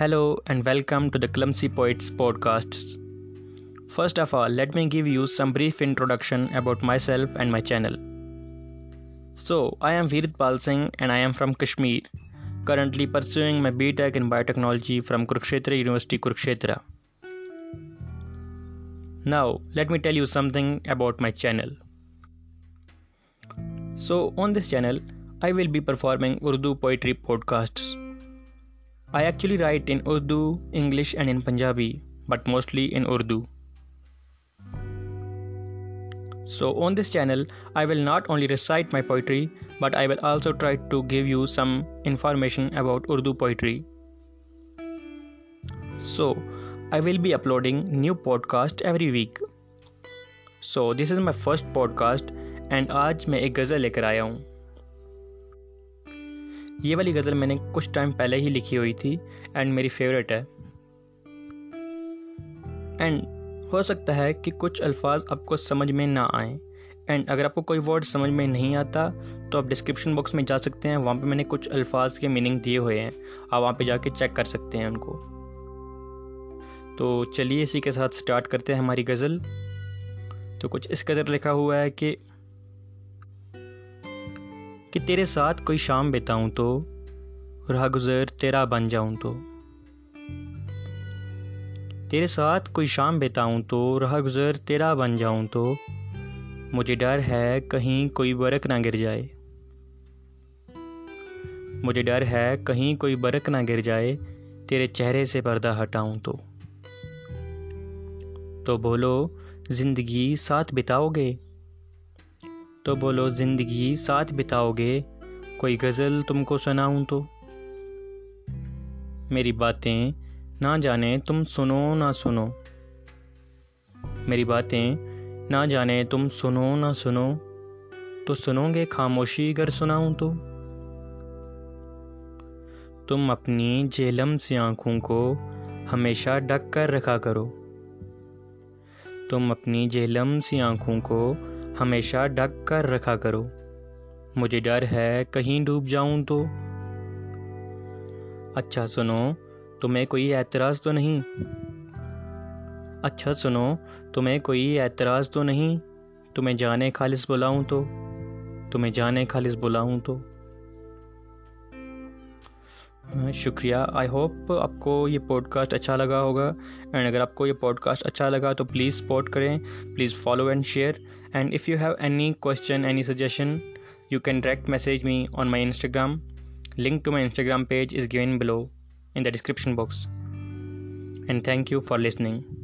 Hello and welcome to the Clumsy Poets podcast. First of all, let me give you some brief introduction about myself and my channel. So, I am Veeritpal Singh and I am from Kashmir, currently pursuing my BTech in Biotechnology from Kurukshetra University, Kurukshetra. Now, let me tell you something about my channel. So, on this channel, I will be performing Urdu poetry podcasts I actually write in Urdu English and in Punjabi but mostly in Urdu so on this channel I will not only recite my poetry but I will also try to give you some information about Urdu poetry so I will be uploading new podcast every week so this is my first podcast and آج میں ایک غزل لے کر آیا ہوں یہ والی غزل میں نے کچھ ٹائم پہلے ہی لکھی ہوئی تھی اینڈ میری فیوریٹ ہے اینڈ ہو سکتا ہے کہ کچھ الفاظ آپ کو سمجھ میں نہ آئیں اینڈ اگر آپ کو کوئی ورڈ سمجھ میں نہیں آتا تو آپ ڈسکرپشن باکس میں جا سکتے ہیں وہاں پہ میں نے کچھ الفاظ کے میننگ دیے ہوئے ہیں آپ وہاں پہ جا کے چیک کر سکتے ہیں ان کو تو چلیے اسی کے ساتھ اسٹارٹ کرتے ہیں ہماری غزل تو کچھ اس قدر لکھا ہوا ہے کہ کہ تیرے ساتھ کوئی شام بتاؤں تو رہا گزر تیرا بن جاؤں تو تیرے ساتھ کوئی شام بتاؤں تو رہا گزر تیرا بن جاؤں تو مجھے ڈر ہے کہیں کوئی برق نہ گر جائے مجھے ڈر ہے کہیں کوئی برق نہ گر جائے تیرے چہرے سے پردہ ہٹاؤں تو تو بولو زندگی ساتھ بتاؤ گے تو بولو زندگی ساتھ بتاؤ گے کوئی غزل تم کو سناؤں تو میری باتیں نہ جانے تم سنو نہ نہ نہ سنو سنو سنو میری باتیں جانے تم تو سنو گے خاموشی گر سناؤں تو تم اپنی جہلم سی آنکھوں کو ہمیشہ ڈک کر رکھا کرو تم اپنی جہلم سی آنکھوں کو ہمیشہ ڈھک کر رکھا کرو مجھے ڈر ہے کہیں ڈوب جاؤں تو اچھا سنو تمہیں کوئی اعتراض تو نہیں اچھا سنو تمہیں کوئی اعتراض تو نہیں تمہیں جانے خالص بلاؤں تو تمہیں جانے خالص بلاؤں تو ہاں، شکریہ آئی ہوپ آپ کو یہ پوڈ کاسٹ اچھا لگا ہوگا اینڈ اگر آپ کو یہ پوڈ کاسٹ اچھا لگا تو پلیز سپورٹ کریں please follow and share and if you have any question any suggestion you can direct message me on my Instagram link to my Instagram page is given below in the description box and thank you for listening